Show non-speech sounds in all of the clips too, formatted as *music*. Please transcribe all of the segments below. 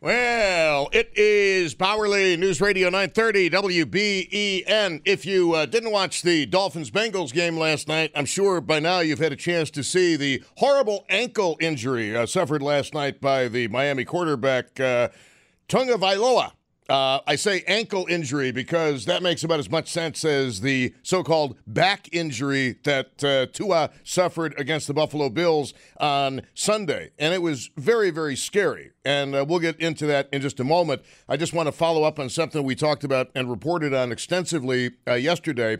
Well, it is Bauerle News Radio 930 WBEN. If you uh, didn't watch the Dolphins Bengals game last night, I'm sure by now you've had a chance to see the horrible ankle injury uh, suffered last night by the Miami quarterback uh, Tunga Vailoa. Uh, I say ankle injury because that makes about as much sense as the so called back injury that uh, Tua suffered against the Buffalo Bills on Sunday. And it was very, very scary. And uh, we'll get into that in just a moment. I just want to follow up on something we talked about and reported on extensively uh, yesterday.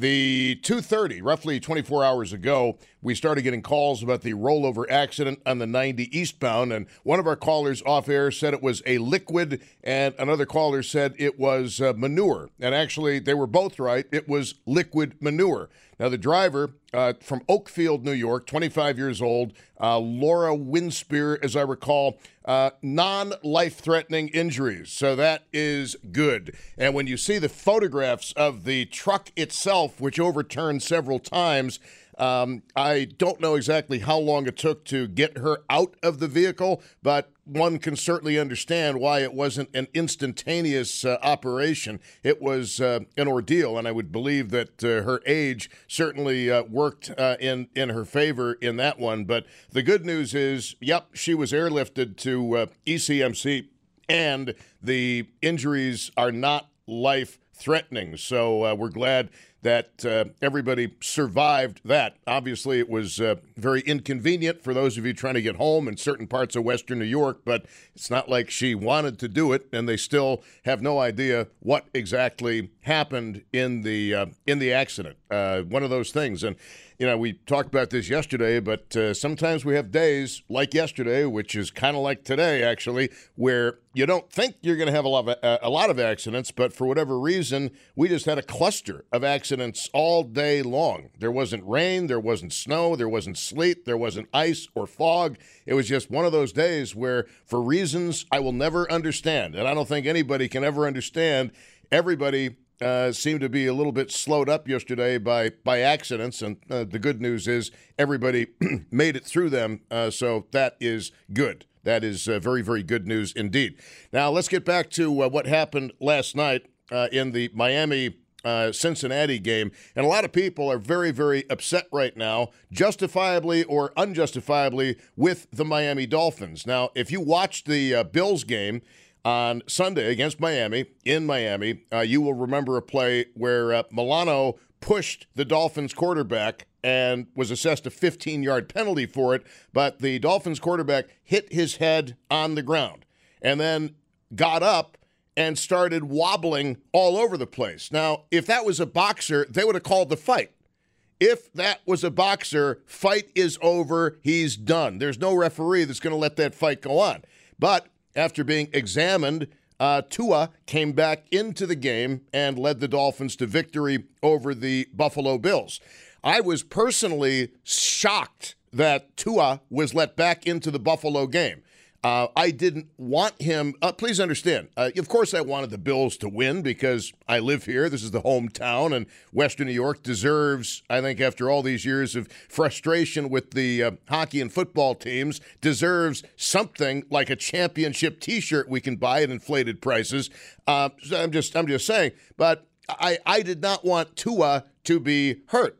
The 2:30, roughly 24 hours ago, we started getting calls about the rollover accident on the 90 eastbound, and one of our callers off air said it was a liquid, and another caller said it was uh, manure. And actually, they were both right. It was liquid manure. Now, the driver uh, from Oakfield, New York, 25 years old, uh, Laura Winspear, as I recall, uh, non life threatening injuries. So that is good. And when you see the photographs of the truck itself, which overturned several times, um, I don't know exactly how long it took to get her out of the vehicle, but one can certainly understand why it wasn't an instantaneous uh, operation. It was uh, an ordeal, and I would believe that uh, her age certainly uh, worked uh, in in her favor in that one. But the good news is, yep, she was airlifted to uh, ECMC, and the injuries are not life threatening. So we're glad that uh, everybody survived that. Obviously, it was uh, very inconvenient for those of you trying to get home in certain parts of Western New York, but it's not like she wanted to do it, and they still have no idea what exactly happened in the uh, in the accident. Uh, one of those things, and you know, we talked about this yesterday, but uh, sometimes we have days like yesterday, which is kind of like today, actually, where you don't think you're going to have a lot, of, uh, a lot of accidents, but for whatever reason, we just had a cluster of accidents all day long. There wasn't rain, there wasn't snow, there wasn't sleet, there wasn't ice or fog. It was just one of those days where, for reasons I will never understand, and I don't think anybody can ever understand, everybody uh, seemed to be a little bit slowed up yesterday by by accidents, and uh, the good news is everybody *clears throat* made it through them. Uh, so that is good. That is uh, very very good news indeed. Now let's get back to uh, what happened last night uh, in the Miami. Cincinnati game. And a lot of people are very, very upset right now, justifiably or unjustifiably, with the Miami Dolphins. Now, if you watched the Bills game, on Sunday against Miami in Miami, uh, you will remember a play where uh, Milano pushed the Dolphins quarterback and was assessed a 15 yard penalty for it, but the Dolphins quarterback hit his head on the ground and then got up and started wobbling all over the place. Now, if that was a boxer, they would have called the fight. If that was a boxer, fight is over, he's done. There's no referee that's going to let that fight go on. But after being examined, uh, Tua came back into the game and led the Dolphins to victory over the Buffalo Bills. I was personally shocked that Tua was let back into the Buffalo game. Uh, I didn't want him. Uh, please understand. Uh, of course, I wanted the Bills to win because I live here. This is the hometown, and Western New York deserves. I think after all these years of frustration with the uh, hockey and football teams, deserves something like a championship T-shirt we can buy at inflated prices. Uh, so I'm just, I'm just saying. But I, I did not want Tua to be hurt.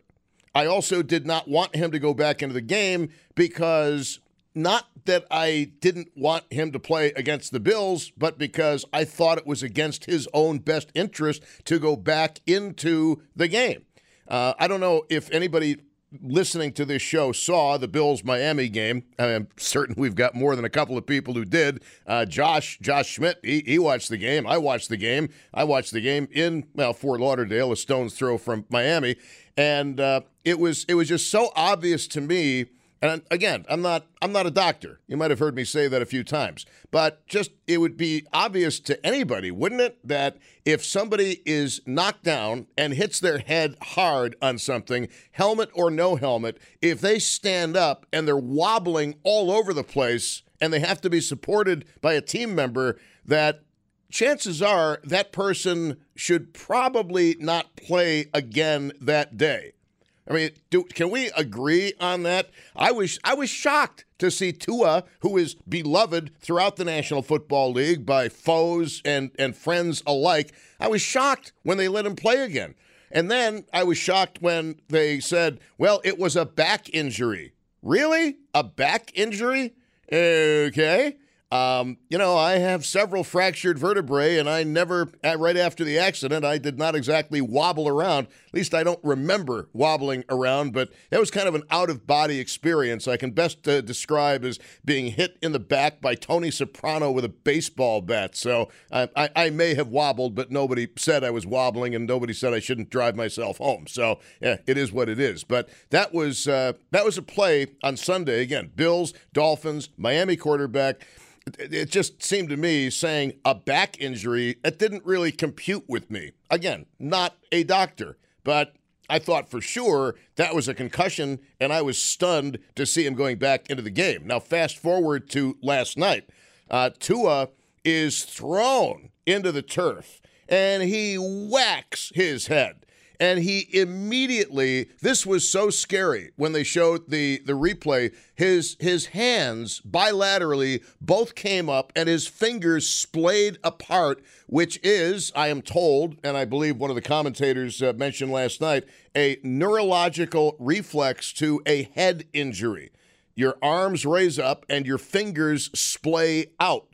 I also did not want him to go back into the game because not that I didn't want him to play against the Bills, but because I thought it was against his own best interest to go back into the game. Uh, I don't know if anybody listening to this show saw the Bills Miami game. I'm certain we've got more than a couple of people who did. Uh, Josh Josh Schmidt, he, he, watched the game. I watched the game. I watched the game in well Fort Lauderdale, a stone's throw from Miami, and uh, it was it was just so obvious to me and again, I'm not I'm not a doctor. You might have heard me say that a few times. But just it would be obvious to anybody, wouldn't it, that if somebody is knocked down and hits their head hard on something, helmet or no helmet, if they stand up and they're wobbling all over the place and they have to be supported by a team member that chances are that person should probably not play again that day. I mean, do, can we agree on that? I was I was shocked to see Tua, who is beloved throughout the National Football League by foes and and friends alike. I was shocked when they let him play again. And then I was shocked when they said, "Well, it was a back injury." Really? A back injury? Okay. Um, you know, I have several fractured vertebrae, and I never, right after the accident, I did not exactly wobble around. At least I don't remember wobbling around, but that was kind of an out of body experience. I can best uh, describe as being hit in the back by Tony Soprano with a baseball bat. So I, I, I may have wobbled, but nobody said I was wobbling, and nobody said I shouldn't drive myself home. So yeah, it is what it is. But that was uh, that was a play on Sunday again. Bills, Dolphins, Miami quarterback it just seemed to me saying a back injury, it didn't really compute with me. Again, not a doctor, but I thought for sure that was a concussion, and I was stunned to see him going back into the game. Now, fast forward to last night. Uh, Tua is thrown into the turf, and he whacks his head and he immediately this was so scary when they showed the the replay his his hands bilaterally both came up and his fingers splayed apart which is i am told and i believe one of the commentators uh, mentioned last night a neurological reflex to a head injury. Your arms raise up and your fingers splay out.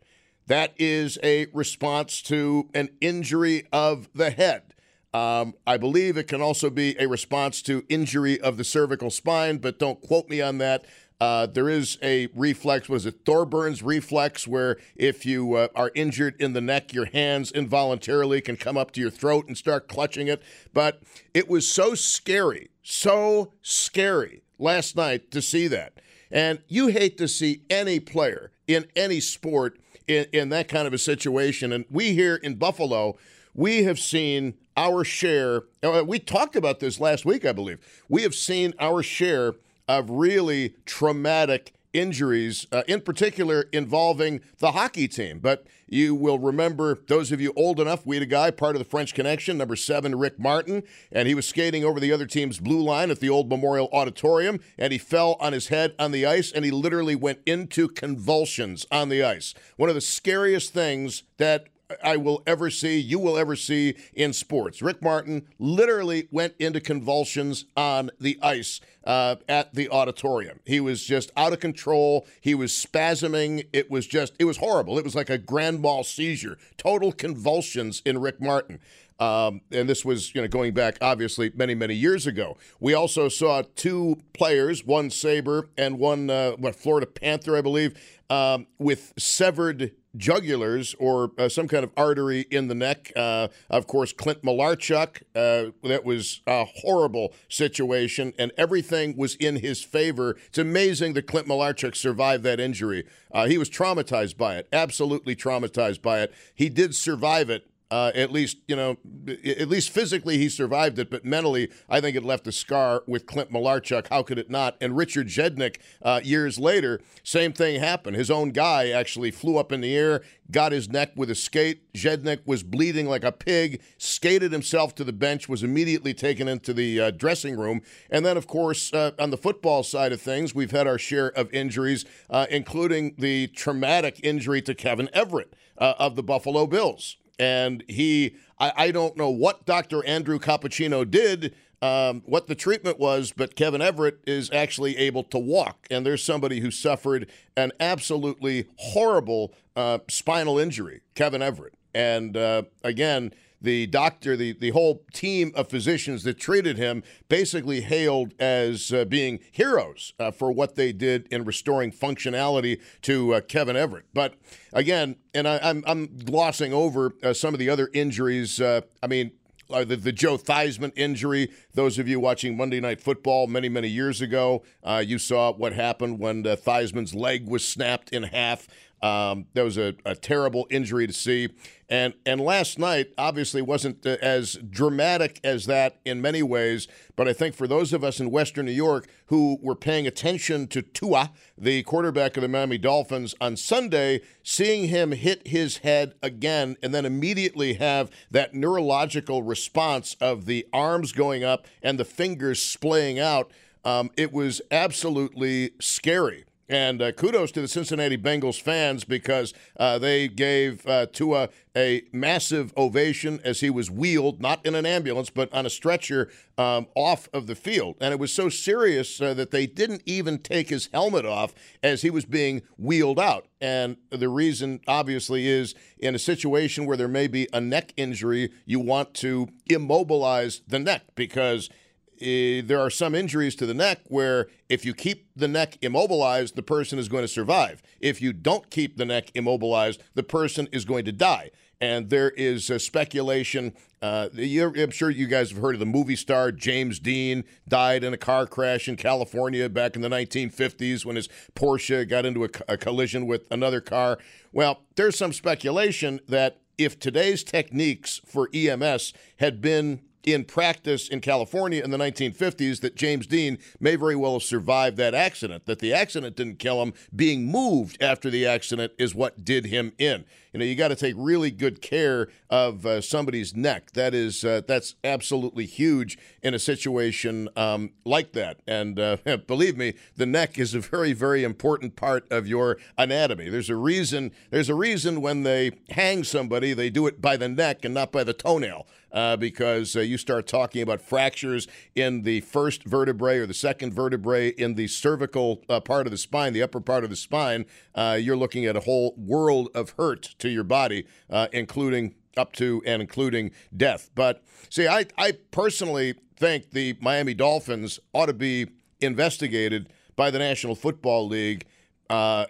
That is a response to an injury of the head um, I believe it can also be a response to injury of the cervical spine, but don't quote me on that. Uh, there is a reflex, was it Thorburns reflex, where if you uh, are injured in the neck, your hands involuntarily can come up to your throat and start clutching it. But it was so scary, so scary last night to see that. And you hate to see any player in any sport in, in that kind of a situation. And we here in Buffalo, we have seen our share. Uh, we talked about this last week, I believe. We have seen our share of really traumatic injuries, uh, in particular involving the hockey team. But you will remember, those of you old enough, we had a guy, part of the French Connection, number seven, Rick Martin, and he was skating over the other team's blue line at the old Memorial Auditorium, and he fell on his head on the ice, and he literally went into convulsions on the ice. One of the scariest things that I will ever see, you will ever see in sports. Rick Martin literally went into convulsions on the ice uh, at the auditorium. He was just out of control. He was spasming. It was just, it was horrible. It was like a grand mal seizure, total convulsions in Rick Martin. Um, and this was, you know, going back obviously many, many years ago. We also saw two players, one Sabre and one, uh, what, Florida Panther, I believe, um, with severed jugulars or uh, some kind of artery in the neck. Uh, of course, Clint Malarchuk, uh, that was a horrible situation, and everything was in his favor. It's amazing that Clint Malarchuk survived that injury. Uh, he was traumatized by it, absolutely traumatized by it. He did survive it, Uh, at least, you know, at least physically he survived it, but mentally, I think it left a scar with Clint Malarchuk. How could it not? And Richard Zednik, uh, years later, same thing happened. His own guy actually flew up in the air, got his neck with a skate. Zednik was bleeding like a pig, skated himself to the bench, was immediately taken into the uh, dressing room. And then, of course, uh, on the football side of things, we've had our share of injuries, uh, including the traumatic injury to Kevin Everett uh, of the Buffalo Bills and he I, I don't know what Dr. Andrew Cappuccino did. Um, what the treatment was, but Kevin Everett is actually able to walk. And there's somebody who suffered an absolutely horrible uh, spinal injury, Kevin Everett. And uh, again, the doctor, the, the whole team of physicians that treated him basically hailed as uh, being heroes uh, for what they did in restoring functionality to uh, Kevin Everett. But again, and I, am I'm, I'm glossing over uh, some of the other injuries. Uh, I mean, uh, the, the, Joe Theismann injury. Those of you watching Monday Night Football many, many years ago, uh, you saw what happened when uh, Theismann's leg was snapped in half. Um, that was a, a, terrible injury to see. And and last night obviously wasn't as dramatic as that in many ways, but I think for those of us in Western New York who were paying attention to Tua, the quarterback of the Miami Dolphins, on Sunday, seeing him hit his head again and then immediately have that neurological response of the arms going up and the fingers splaying out, um, it was absolutely scary. And uh, kudos to the Cincinnati Bengals fans because uh, they gave uh, Tua a massive ovation as he was wheeled, not in an ambulance, but on a stretcher um, off of the field. And it was so serious uh, that they didn't even take his helmet off as he was being wheeled out. And the reason, obviously, is in a situation where there may be a neck injury, you want to immobilize the neck because – there are some injuries to the neck where if you keep the neck immobilized, the person is going to survive. If you don't keep the neck immobilized, the person is going to die. And there is speculation. Uh, I'm sure you guys have heard of the movie star James Dean died in a car crash in California back in the 1950s when his Porsche got into a, a collision with another car. Well, there's some speculation that if today's techniques for EMS had been in practice in California in the 1950s that James Dean may very well have survived that accident, that the accident didn't kill him. Being moved after the accident is what did him in. You know, you got to take really good care of uh, somebody's neck. That is, uh, that's absolutely huge in a situation um, like that. And uh, *laughs* believe me, the neck is a very, very important part of your anatomy. There's a reason. There's a reason when they hang somebody, they do it by the neck and not by the toenail uh, because uh, you start talking about fractures in the first vertebrae or the second vertebrae in the cervical uh, part of the spine, the upper part of the spine, uh, you're looking at a whole world of hurt to your body, uh, including up to and including death. But see, I, I personally think the Miami Dolphins ought to be investigated by the National Football League. Uh,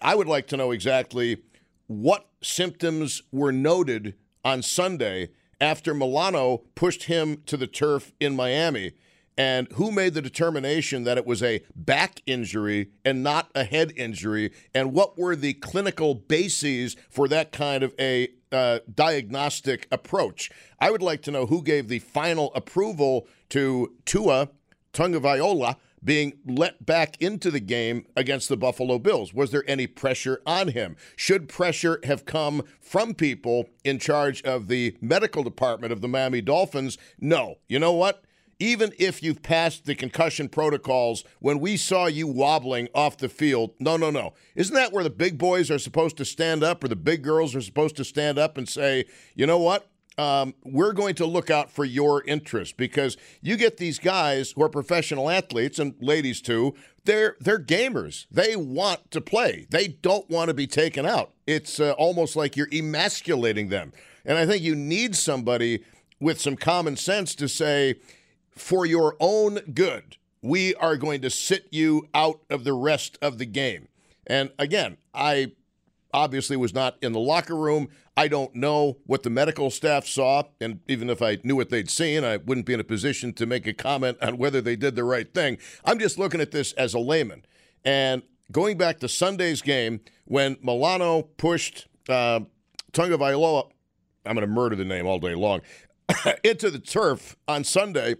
I would like to know exactly what symptoms were noted on Sunday after Milano pushed him to the turf in Miami. And who made the determination that it was a back injury and not a head injury? And what were the clinical bases for that kind of a uh, diagnostic approach? I would like to know who gave the final approval to Tua Tagovailoa being let back into the game against the Buffalo Bills? Was there any pressure on him? Should pressure have come from people in charge of the medical department of the Miami Dolphins? No. You know what? Even if you've passed the concussion protocols, when we saw you wobbling off the field, no, no, no. Isn't that where the big boys are supposed to stand up or the big girls are supposed to stand up and say, you know what? um, we're going to look out for your interest because you get these guys who are professional athletes and ladies too. They're they're gamers. They want to play. They don't want to be taken out. It's uh, almost like you're emasculating them. And I think you need somebody with some common sense to say, for your own good, we are going to sit you out of the rest of the game. And again, I obviously was not in the locker room. I don't know what the medical staff saw, and even if I knew what they'd seen, I wouldn't be in a position to make a comment on whether they did the right thing. I'm just looking at this as a layman. And going back to Sunday's game, when Milano pushed uh, Tagovailoa I'm going to murder the name all day long, *coughs* into the turf on Sunday.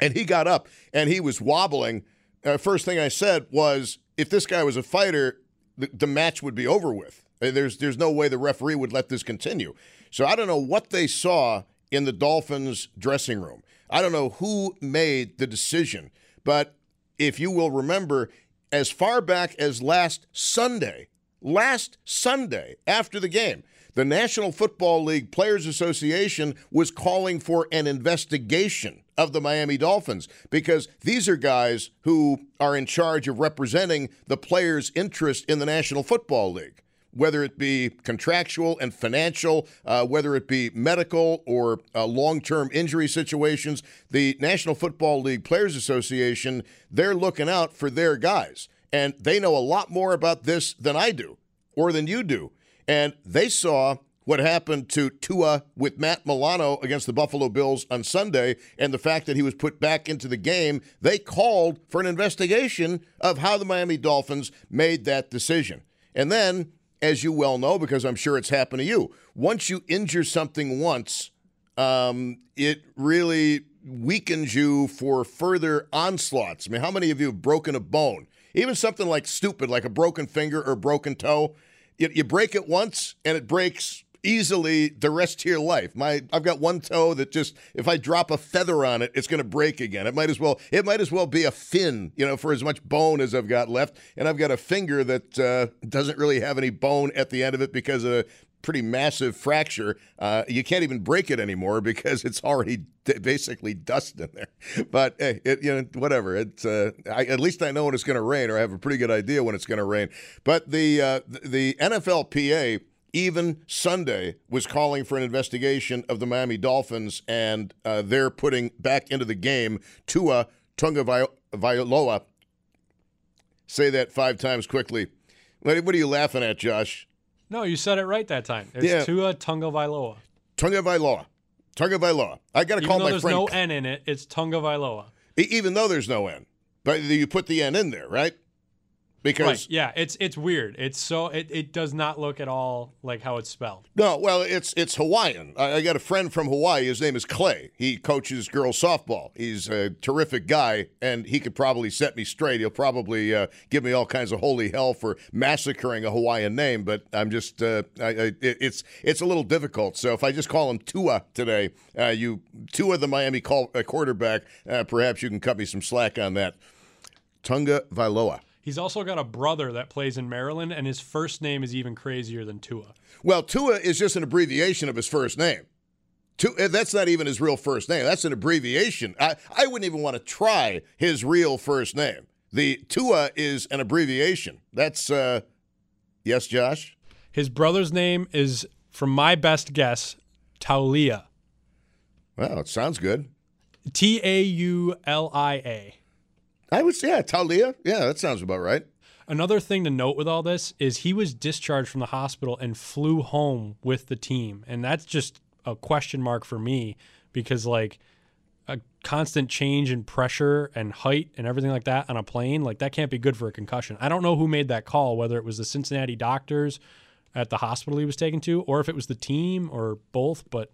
And he got up and he was wobbling. Uh, first thing I said was, if this guy was a fighter, the, the match would be over with. Uh, There's there's no way the referee would let this continue. So I don't know what they saw in the Dolphins dressing room. I don't know who made the decision, but if you will remember, as far back as last Sunday, last Sunday after the game, the National Football League Players Association was calling for an investigation of the Miami Dolphins because these are guys who are in charge of representing the players' interest in the National Football League whether it be contractual and financial, uh, whether it be medical or uh, long term injury situations, the National Football League Players Association, they're looking out for their guys. And they know a lot more about this than I do or than you do. And they saw what happened to Tua with Matt Milano against the Buffalo Bills on Sunday and the fact that he was put back into the game. They called for an investigation of how the Miami Dolphins made that decision. And then as you well know, because I'm sure it's happened to you. Once you injure something once, um, it really weakens you for further onslaughts. I mean, how many of you have broken a bone? Even something like stupid, like a broken finger or broken toe. You, you break it once and it breaks easily the rest of your life. My I've got one toe that just if I drop a feather on it, it's going to break again. It might as well it might as well be a fin, you know, for as much bone as I've got left. And I've got a finger that uh, doesn't really have any bone at the end of it because of pretty massive fracture. Uh, you can't even break it anymore because it's already d- basically dust in there. *laughs* But hey, it, you know, whatever. It's uh, I, at least I know when it's going to rain, or I have a pretty good idea when it's going to rain. But the uh, the NFLPA even Sunday was calling for an investigation of the Miami Dolphins, and uh, they're putting back into the game Tua Tunga Vailoa. Say that five times quickly. What are you laughing at, Josh? No, you said it right that time. It's Yeah. Tua Tunga Vailoa. Tunga Vailoa. Tunga Vailoa. I got to call my there's friend. There's no N in it, it's Tunga Vailoa. E- even though there's no N, but you put the N in there, right? Because Right. Yeah, it's it's weird. It's so it, it does not look at all like how it's spelled. No, well, it's it's Hawaiian. I, I got a friend from Hawaii. His name is Clay. He coaches girls softball. He's a terrific guy, and he could probably set me straight. He'll probably uh, give me all kinds of holy hell for massacring a Hawaiian name. But I'm just, uh, I, I, it- it's it's a little difficult. So if I just call him Tua today, uh, you Tua, the Miami call, uh, quarterback, uh, perhaps you can cut me some slack on that. Tunga Vailoa. He's also got a brother that plays in Maryland, and his first name is even crazier than Tua. Well, Tua is just an abbreviation of his first name. Tu- uh, that's not even his real first name. That's an abbreviation. I, I wouldn't even want to try his real first name. The Tua is an abbreviation. That's uh, yes, Josh. His brother's name is, from my best guess, Taulia. Well, it sounds good. T A U L I A. I would say, yeah, Talia. Yeah, that sounds about right. Another thing to note with all this is he was discharged from the hospital and flew home with the team. And that's just a question mark for me because, like, a constant change in pressure and height and everything like that on a plane, like, that can't be good for a concussion. I don't know who made that call, whether it was the Cincinnati doctors at the hospital he was taken to or if it was the team or both, but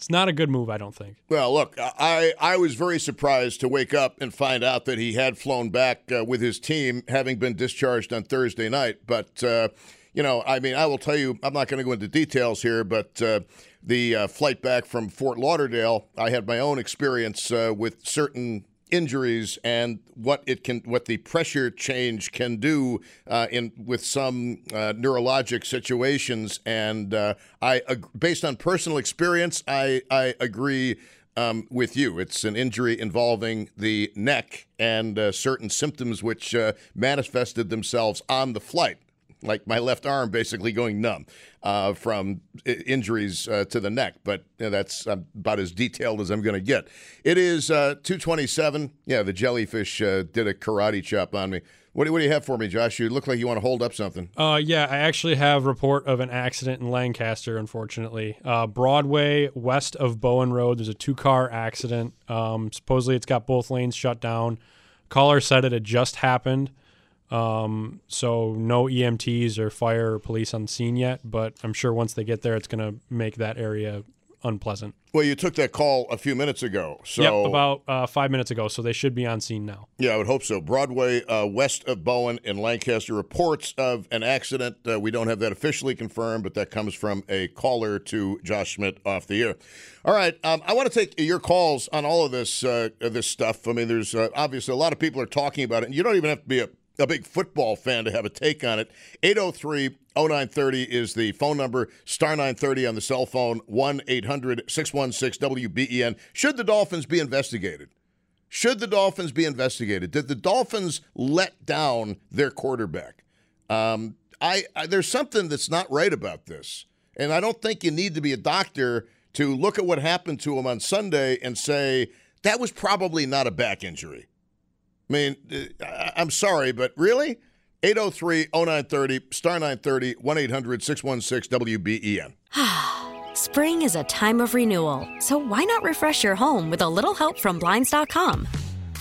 it's not a good move, I don't think. Well, look, I, I was very surprised to wake up and find out that he had flown back uh, with his team, having been discharged on Thursday night. But, uh, you know, I mean, I will tell you, I'm not going to go into details here, but uh, the uh, flight back from Fort Lauderdale, I had my own experience uh, with certain injuries and what it can what the pressure change can do uh, in with some uh, neurologic situations. And uh, I based on personal experience I I agree um, with you. It's an injury involving the neck and uh, certain symptoms which uh, manifested themselves on the flight like my left arm basically going numb uh, from injuries uh, to the neck. But you know, that's uh, about as detailed as I'm going to get. It is uh, 227. Yeah, the jellyfish uh, did a karate chop on me. What do, what do you have for me, Josh? You look like you want to hold up something. Uh, yeah, I actually have report of an accident in Lancaster. Unfortunately, uh, Broadway west of Bowen Road. There's a two-car accident. Um, supposedly, it's got both lanes shut down. Caller said it had just happened. Um, so no EMTs or fire or police on scene yet, but I'm sure once they get there, it's going to make that area unpleasant. Well, you took that call a few minutes ago. So yep, about uh, five minutes ago. So they should be on scene now. Yeah, I would hope so. Broadway, uh, west of Bowen in Lancaster, reports of an accident. Uh, we don't have that officially confirmed, but that comes from a caller to Josh Schmidt off the air. All right, um, I want to take your calls on all of this uh, this stuff. I mean, there's uh, obviously a lot of people are talking about it, and you don't even have to be a a big football fan to have a take on it. 803 0930 is the phone number, star 930 on the cell phone, 1 800 616 WBEN. Should the Dolphins be investigated? Should the Dolphins be investigated? Did the Dolphins let down their quarterback? Um, I, I there's something that's not right about this, and I don't think you need to be a doctor to look at what happened to him on Sunday and say that was probably not a back injury. I mean, uh, I'm sorry, but really? 803 0930, star 930, 1 800 616 WBEN. *sighs* Spring is a time of renewal, so why not refresh your home with a little help from Blinds.com?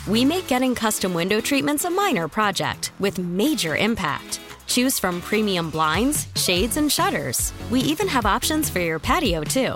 We make getting custom window treatments a minor project with major impact. Choose from premium blinds, shades, and shutters. We even have options for your patio, too.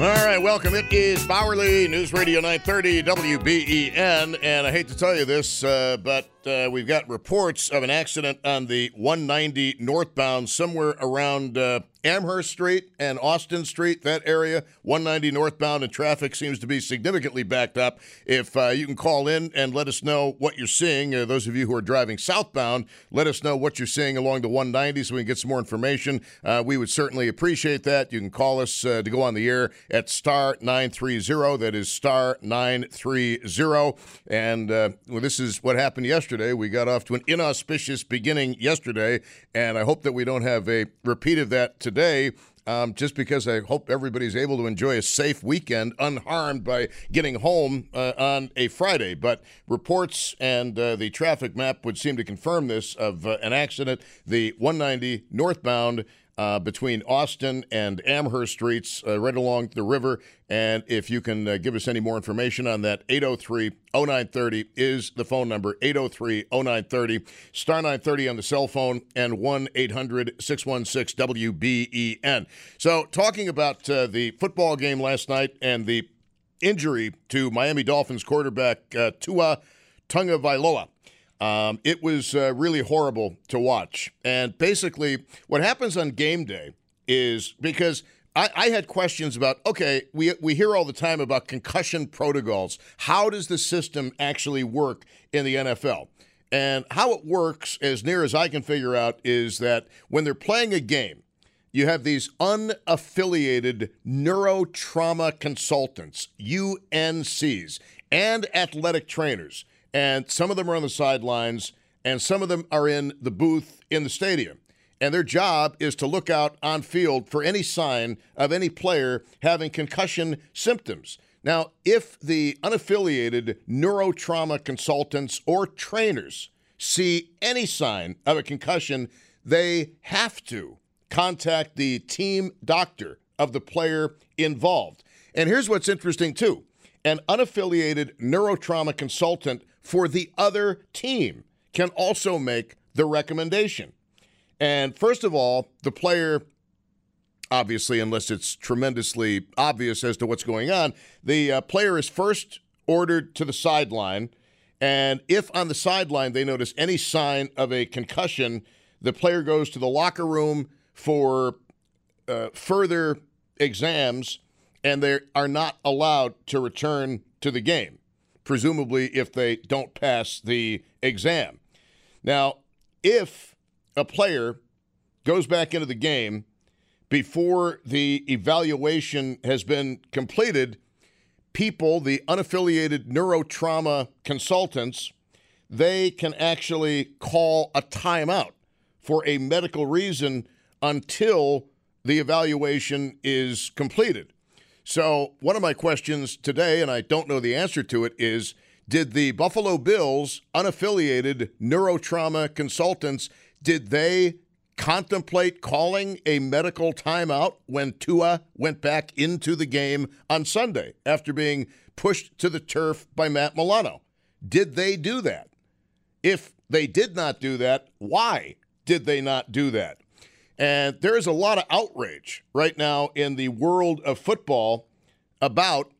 All right, welcome. It is Bauerle News Radio 930 WBEN, and I hate to tell you this, uh, but uh, we've got reports of an accident on the 190 northbound somewhere around uh, Amherst Street and Austin Street, that area. 190 northbound, and traffic seems to be significantly backed up. If uh, you can call in and let us know what you're seeing, uh, those of you who are driving southbound, let us know what you're seeing along the 190 so we can get some more information. Uh, we would certainly appreciate that. You can call us uh, to go on the air at star 930. That is star 930. And well, this is what happened yesterday yesterday. We got off to an inauspicious beginning yesterday, and I hope that we don't have a repeat of that today. Um, just because I hope everybody's able to enjoy a safe weekend unharmed by getting home uh, on a Friday. But reports and uh, the traffic map would seem to confirm this of uh, an accident. The 190 northbound uh, between Austin and Amherst streets, uh, right along the river. And if you can uh, give us any more information on that, 803 0930 is the phone number 803 0930, star 930 on the cell phone, and 1 800 616 WBEN. So, talking about uh, the football game last night and the injury to Miami Dolphins quarterback uh, Tua Tagovailoa. Um, it was uh, really horrible to watch. And basically, what happens on game day is because I, I, had questions about okay, we, we hear all the time about concussion protocols. How does the system actually work in the NFL? And how it works, as near as I can figure out, is that when they're playing a game, you have these unaffiliated neurotrauma consultants, UNCs, and athletic trainers and some of them are on the sidelines, and some of them are in the booth in the stadium. And their job is to look out on field for any sign of any player having concussion symptoms. Now, if the unaffiliated neurotrauma consultants or trainers see any sign of a concussion, they have to contact the team doctor of the player involved. And here's what's interesting, too an unaffiliated neurotrauma consultant for the other team can also make the recommendation. And first of all, the player, obviously, unless it's tremendously obvious as to what's going on, the uh, player is first ordered to the sideline. And if on the sideline they notice any sign of a concussion, the player goes to the locker room for uh, further exams, and they are not allowed to return to the game, presumably if they don't pass the exam. Now, if a player goes back into the game before the evaluation has been completed, people, the unaffiliated neurotrauma consultants, they can actually call a timeout for a medical reason until the evaluation is completed. So, one of my questions today, and I don't know the answer to it, is did the Buffalo Bills unaffiliated neurotrauma consultants did they contemplate calling a medical timeout when Tua went back into the game on Sunday after being pushed to the turf by Matt Milano? Did they do that? If they did not do that, why did they not do that? And there is a lot of outrage right now in the world of football about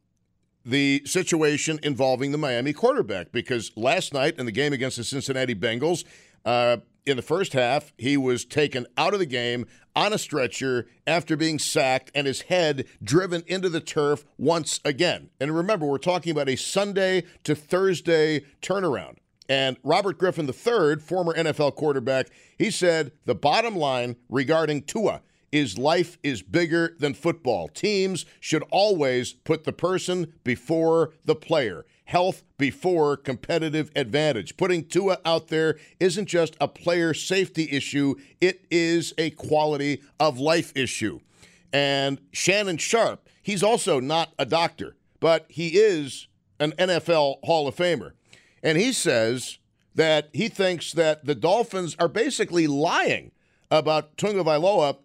the situation involving the Miami quarterback because last night in the game against the Cincinnati Bengals, uh, in the first half, he was taken out of the game on a stretcher after being sacked and his head driven into the turf once again. And remember, we're talking about a Sunday to Thursday turnaround. And Robert Griffin III, former NFL quarterback, he said the bottom line regarding Tua is life is bigger than football. Teams should always put the person before the player health before competitive advantage. Putting Tua out there isn't just a player safety issue, it is a quality of life issue. And Shannon Sharpe, he's also not a doctor, but he is an NFL Hall of Famer. And he says that he thinks that the Dolphins are basically lying about Tagovailoa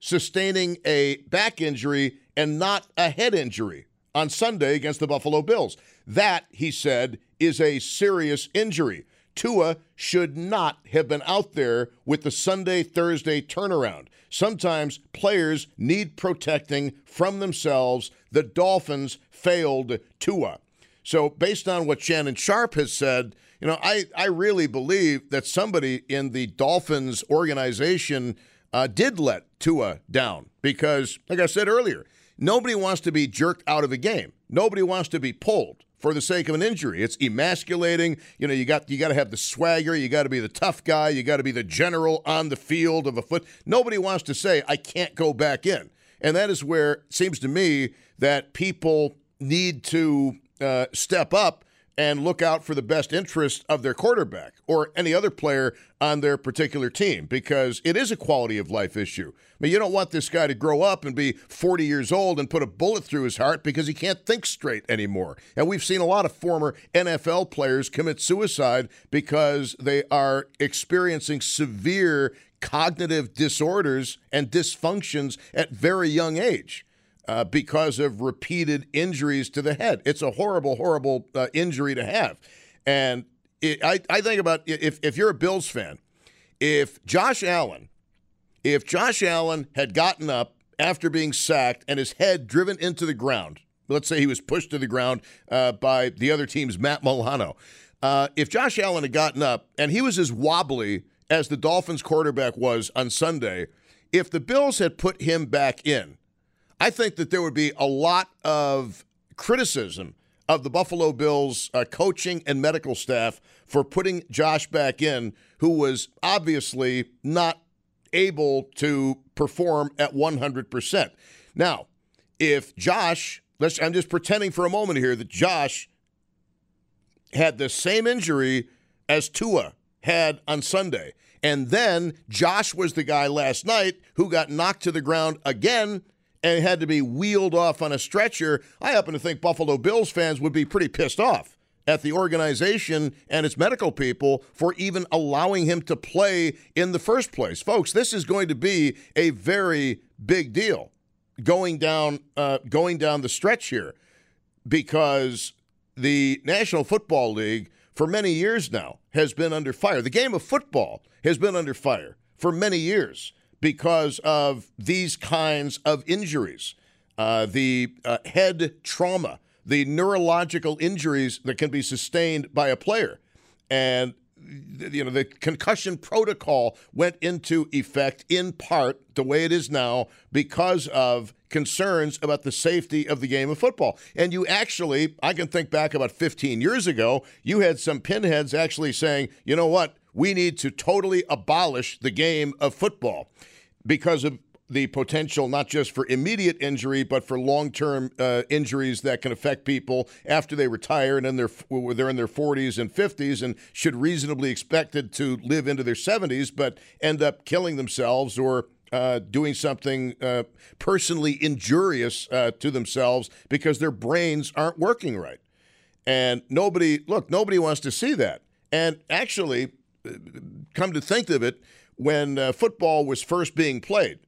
sustaining a back injury and not a head injury on Sunday against the Buffalo Bills. That, he said, is a serious injury. Tua should not have been out there with the Sunday Thursday turnaround. Sometimes players need protecting from themselves. The Dolphins failed Tua. So, based on what Shannon Sharpe has said, you know, I, I really believe that somebody in the Dolphins organization uh, did let Tua down because, like I said earlier, Nobody wants to be jerked out of a game. Nobody wants to be pulled for the sake of an injury. It's emasculating. You know, you got you got to have the swagger, you got to be the tough guy, you got to be the general on the field of a foot. Nobody wants to say I can't go back in. And that is where it seems to me that people need to uh, step up and look out for the best interest of their quarterback or any other player on their particular team because it is a quality of life issue. I mean, you don't want this guy to grow up and be 40 years old and put a bullet through his heart because he can't think straight anymore. And we've seen a lot of former NFL players commit suicide because they are experiencing severe cognitive disorders and dysfunctions at very young age uh, because of repeated injuries to the head. It's a horrible, horrible uh, injury to have. And it, I, I think about if, if you're a Bills fan, if Josh Allen, if Josh Allen had gotten up after being sacked and his head driven into the ground, let's say he was pushed to the ground uh, by the other team's Matt Milano. Uh, if Josh Allen had gotten up and he was as wobbly as the Dolphins quarterback was on Sunday, if the Bills had put him back in, I think that there would be a lot of criticism of the Buffalo Bills uh, coaching and medical staff for putting Josh back in, who was obviously not able to perform at 100%. Now, if Josh, let's I'm just pretending for a moment here that Josh had the same injury as Tua had on Sunday. And then Josh was the guy last night who got knocked to the ground again and had to be wheeled off on a stretcher. I happen to think Buffalo Bills fans would be pretty pissed off at the organization and its medical people for even allowing him to play in the first place. Folks, this is going to be a very big deal going down uh, going down the stretch here because the National Football League for many years now has been under fire. The game of football has been under fire for many years because of these kinds of injuries, uh, the uh, head trauma, the neurological injuries that can be sustained by a player, and you know the concussion protocol went into effect in part the way it is now because of concerns about the safety of the game of football. And you actually, I can think back about 15 years ago, you had some pinheads actually saying, you know what, we need to totally abolish the game of football because of the potential not just for immediate injury but for long-term uh, injuries that can affect people after they retire and then they're they're in their 40s and 50s and should reasonably expected to live into their 70s but end up killing themselves or uh, doing something uh, personally injurious uh, to themselves because their brains aren't working right. And nobody, look, nobody wants to see that. And actually, come to think of it, when uh, football was first being played,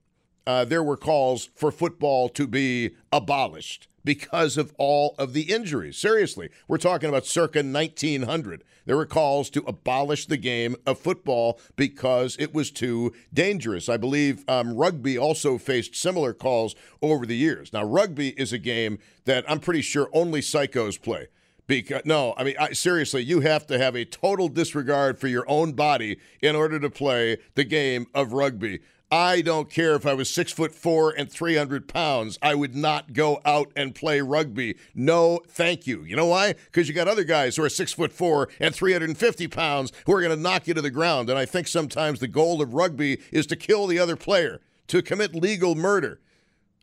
uh, there were calls for football to be abolished because of all of the injuries. Seriously, we're talking about circa 1900. There were calls to abolish the game of football because it was too dangerous. I believe um, rugby also faced similar calls over the years. Now, rugby is a game that I'm pretty sure only psychos play. Because no, I mean I, seriously, you have to have a total disregard for your own body in order to play the game of rugby. I don't care if I was six foot four and 300 pounds. I would not go out and play rugby. No, thank you. You know why? Because you got other guys who are six foot four and 350 pounds who are going to knock you to the ground. And I think sometimes the goal of rugby is to kill the other player, to commit legal murder.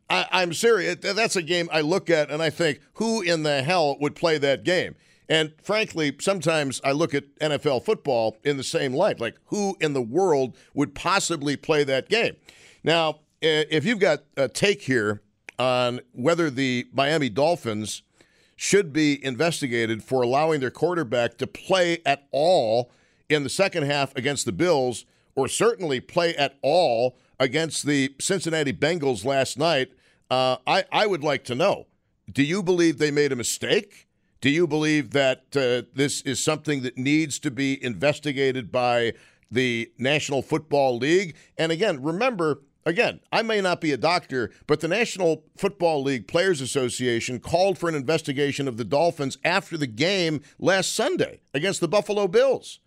I, am serious. That's a game I look at and I think, who in the hell would play that game? And frankly, sometimes I look at NFL football in the same light. Like, who in the world would possibly play that game? Now, if you've got a take here on whether the Miami Dolphins should be investigated for allowing their quarterback to play at all in the second half against the Bills, or certainly play at all against the Cincinnati Bengals last night, uh, I, I would like to know. Do you believe they made a mistake? Do you believe that uh, this is something that needs to be investigated by the National Football League? And again, remember, again, I may not be a doctor, but the National Football League Players Association called for an investigation of the Dolphins after the game last Sunday against the Buffalo Bills.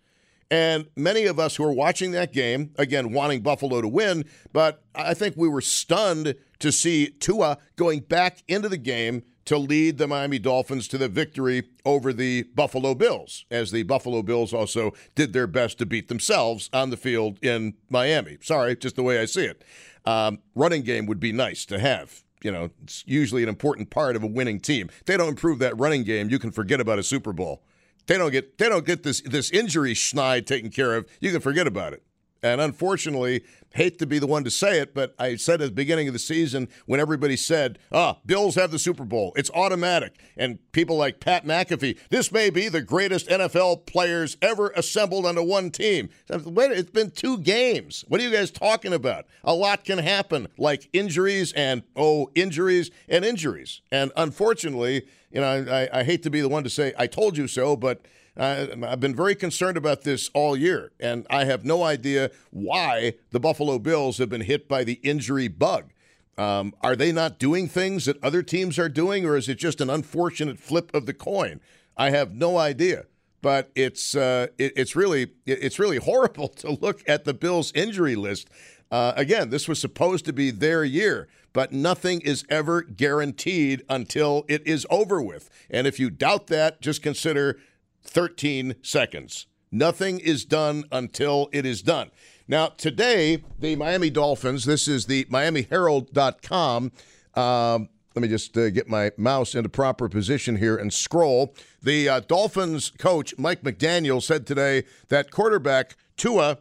And many of us who are watching that game, again, wanting Buffalo to win, but I think we were stunned to see Tua going back into the game to lead the Miami Dolphins to the victory over the Buffalo Bills, as the Buffalo Bills also did their best to beat themselves on the field in Miami. Sorry, just the way I see it. Um, running game would be nice to have. You know, it's usually an important part of a winning team. If they don't improve that running game, you can forget about a Super Bowl. They don't get they don't get this this injury schneid taken care of. You can forget about it. And unfortunately, hate to be the one to say it, but I said at the beginning of the season when everybody said, ah, Bills have the Super Bowl, it's automatic. And people like Pat McAfee, this may be the greatest NFL players ever assembled onto one team. It's been two games. What are you guys talking about? A lot can happen, like injuries and, oh, injuries and injuries. And unfortunately, you know, I, I hate to be the one to say, I told you so, but I've been very concerned about this all year, and I have no idea why the Buffalo Bills have been hit by the injury bug. Um, are they not doing things that other teams are doing, or is it just an unfortunate flip of the coin? I have no idea, but it's uh, it, it's really it's really horrible *laughs* to look at the Bills' injury list. Uh, again, this was supposed to be their year, but nothing is ever guaranteed until it is over with. And if you doubt that, just consider 13 seconds. Nothing is done until it is done. Now, today, the Miami Dolphins, this is the MiamiHerald.com. Um, let me just uh, get my mouse into proper position here and scroll. The uh, Dolphins coach, Mike McDaniel, said today that quarterback Tua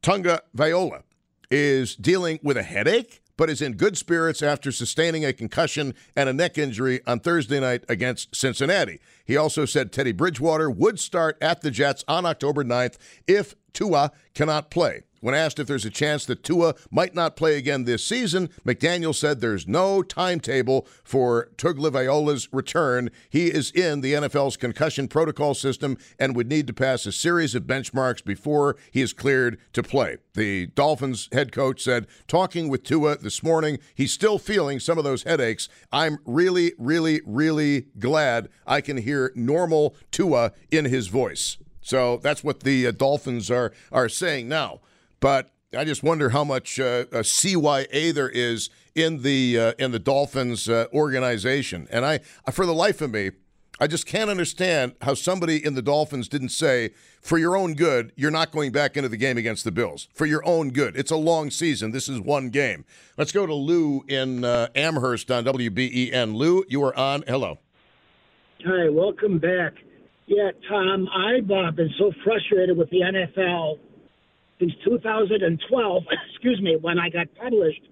Tunga Viola is dealing with a headache, but is in good spirits after sustaining a concussion and a neck injury on Thursday night against Cincinnati. He also said Teddy Bridgewater would start at the Jets on October 9th if Tua cannot play. When asked if there's a chance that Tua might not play again this season, McDaniel said there's no timetable for Tagovailoa's return. He is in the NFL's concussion protocol system and would need to pass a series of benchmarks before he is cleared to play. The Dolphins head coach said, talking with Tua this morning, he's still feeling some of those headaches. I'm really, really, really glad I can hear normal Tua in his voice. So that's what the uh, Dolphins are are saying now. But I just wonder how much uh, CYA there is in the uh, in the Dolphins uh, organization. And I, for the life of me, I just can't understand how somebody in the Dolphins didn't say, for your own good, you're not going back into the game against the Bills. For your own good. It's a long season. This is one game. Let's go to Lou in uh, Amherst on WBEN. Lou, you are on. Hello. Hi, welcome back. Yeah, Tom, I've uh, been so frustrated with the NFL since 2012, *coughs* excuse me, when I got published,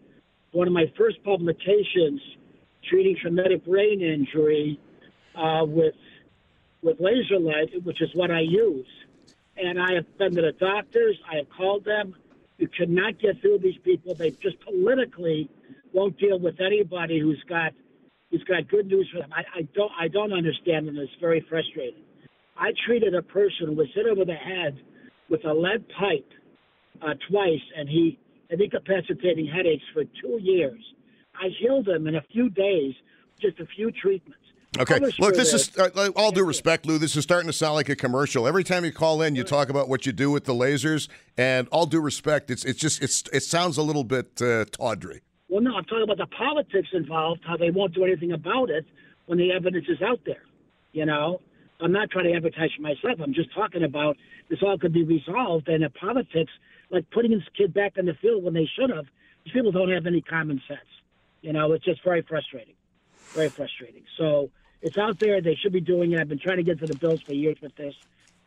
one of my first publications treating traumatic brain injury uh, with with laser light, which is what I use. And I have been to the doctors. I have called them. You cannot get through these people. They just politically won't deal with anybody who's got who's got good news for them. I, I don't I don't understand them. It's very frustrating. I treated a person who was hit over the head with a lead pipe uh, twice, and he had incapacitating headaches for two years. I healed him in a few days, just a few treatments. Okay, look, this is uh, all due respect, Lou. This is starting to sound like a commercial. Every time you call in, you talk about what you do with the lasers, and all due respect, it's it's just it's it sounds a little bit uh, tawdry. Well, no, I'm talking about the politics involved, how they won't do anything about it when the evidence is out there. You know, I'm not trying to advertise for myself. I'm just talking about this all could be resolved, and the politics like putting his kid back on the field when they should have. These people don't have any common sense. You know, it's just very frustrating. Very frustrating. So it's out there. They should be doing it. I've been trying to get to the Bills for years with this.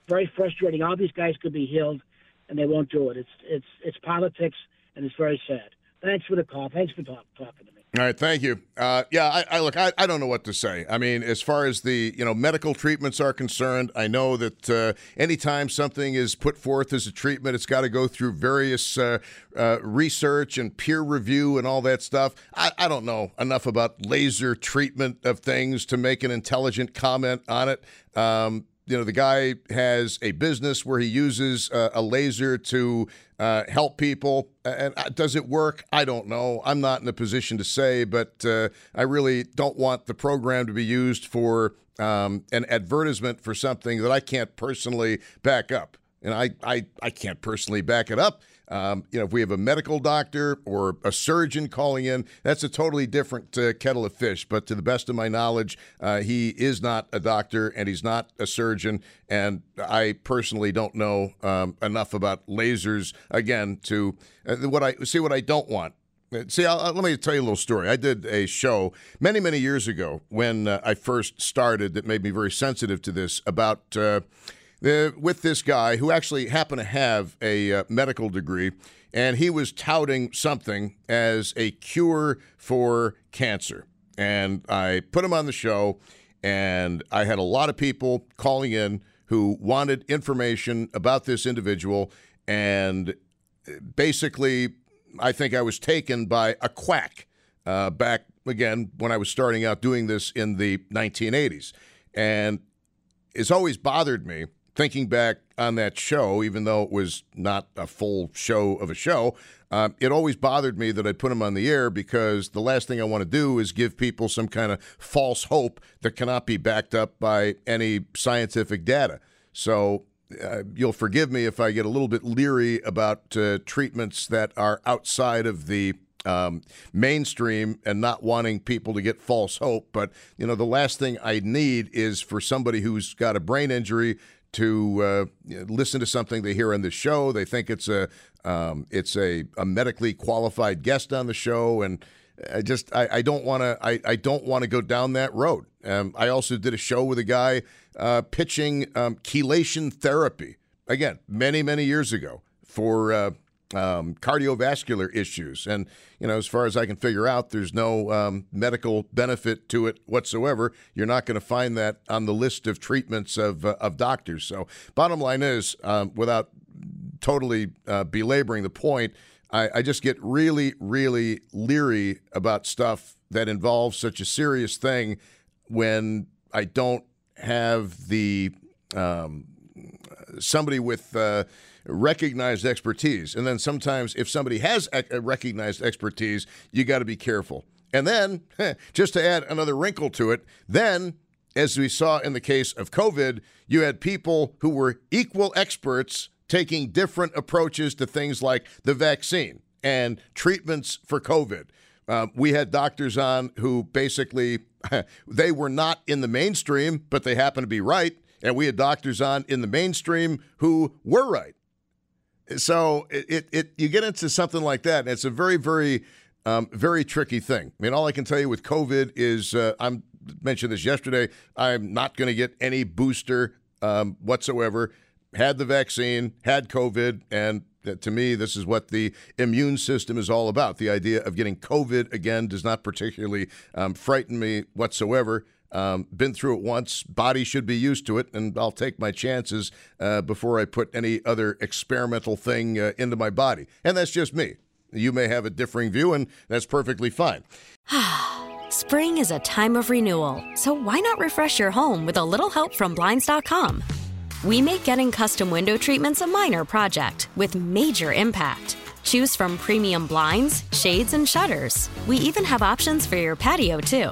Very frustrating. All these guys could be healed, and they won't do it. It's it's it's politics, and it's very sad. Thanks for the call. Thanks for talk, talking to me. All right, thank you. Uh, yeah, I, I look. I, I, don't know what to say. I mean, as far as the you know medical treatments are concerned, I know that uh, anytime something is put forth as a treatment, it's got to go through various uh, uh, research and peer review and all that stuff. I, I don't know enough about laser treatment of things to make an intelligent comment on it. Um, you know, the guy has a business where he uses uh, a laser to uh, help people. And uh, does it work? I don't know. I'm not in a position to say, but uh, I really don't want the program to be used for um, an advertisement for something that I can't personally back up. And I, I, I can't personally back it up. Um, you know, if we have a medical doctor or a surgeon calling in, that's a totally different uh, kettle of fish. But to the best of my knowledge, uh, he is not a doctor and he's not a surgeon. And I personally don't know um, enough about lasers again to uh, what I see. What I don't want uh, See, I'll, let me tell you a little story. I did a show many, many years ago when uh, I first started that made me very sensitive to this about uh, uh, with this guy who actually happened to have a uh, medical degree, and he was touting something as a cure for cancer. And I put him on the show, and I had a lot of people calling in who wanted information about this individual. And basically, I think I was taken by a quack uh, back again when I was starting out doing this in the 1980s. And it's always bothered me thinking back on that show, even though it was not a full show of a show, uh, it always bothered me that I put him on the air because the last thing I want to do is give people some kind of false hope that cannot be backed up by any scientific data. So uh, you'll forgive me if I get a little bit leery about uh, treatments that are outside of the um, mainstream and not wanting people to get false hope. But, you know, the last thing I need is for somebody who's got a brain injury to uh, listen to something they hear on the show. They think it's a um, it's a, a, medically qualified guest on the show, and I just I, don't want to I don't want to go down that road. Um, I also did a show with a guy uh, pitching um, chelation therapy again many many years ago for uh, um, cardiovascular issues, and you know as far as I can figure out, there's no um, medical benefit to it whatsoever. You're not going to find that on the list of treatments of uh, of doctors. So bottom line is, um, without totally uh, belaboring the point I, I just get really, really leery about stuff that involves such a serious thing when I don't have the um, somebody with uh, recognized expertise. And then sometimes, if somebody has recognized expertise, you got to be careful. And then, *laughs* just to add another wrinkle to it, then, as we saw in the case of COVID, you had people who were equal experts taking different approaches to things like the vaccine and treatments for COVID. Uh, we had doctors on who basically *laughs* they were not in the mainstream, but they happened to be right. And we had doctors on in the mainstream who were right. So it, it, it you get into something like that, and it's a very, very, um, very tricky thing. I mean, all I can tell you with COVID is uh, I'm mentioned this yesterday. I'm not going to get any booster um, whatsoever had the vaccine, had COVID, and to me, this is what the immune system is all about. The idea of getting COVID again does not particularly um, frighten me whatsoever. Um, been through it once. Body should be used to it, and I'll take my chances uh, before I put any other experimental thing uh, into my body. And that's just me. You may have a differing view, and that's perfectly fine. *sighs* Spring is a time of renewal, so why not refresh your home with a little help from Blinds.com? We make getting custom window treatments a minor project with major impact. Choose from premium blinds, shades, and shutters. We even have options for your patio, too.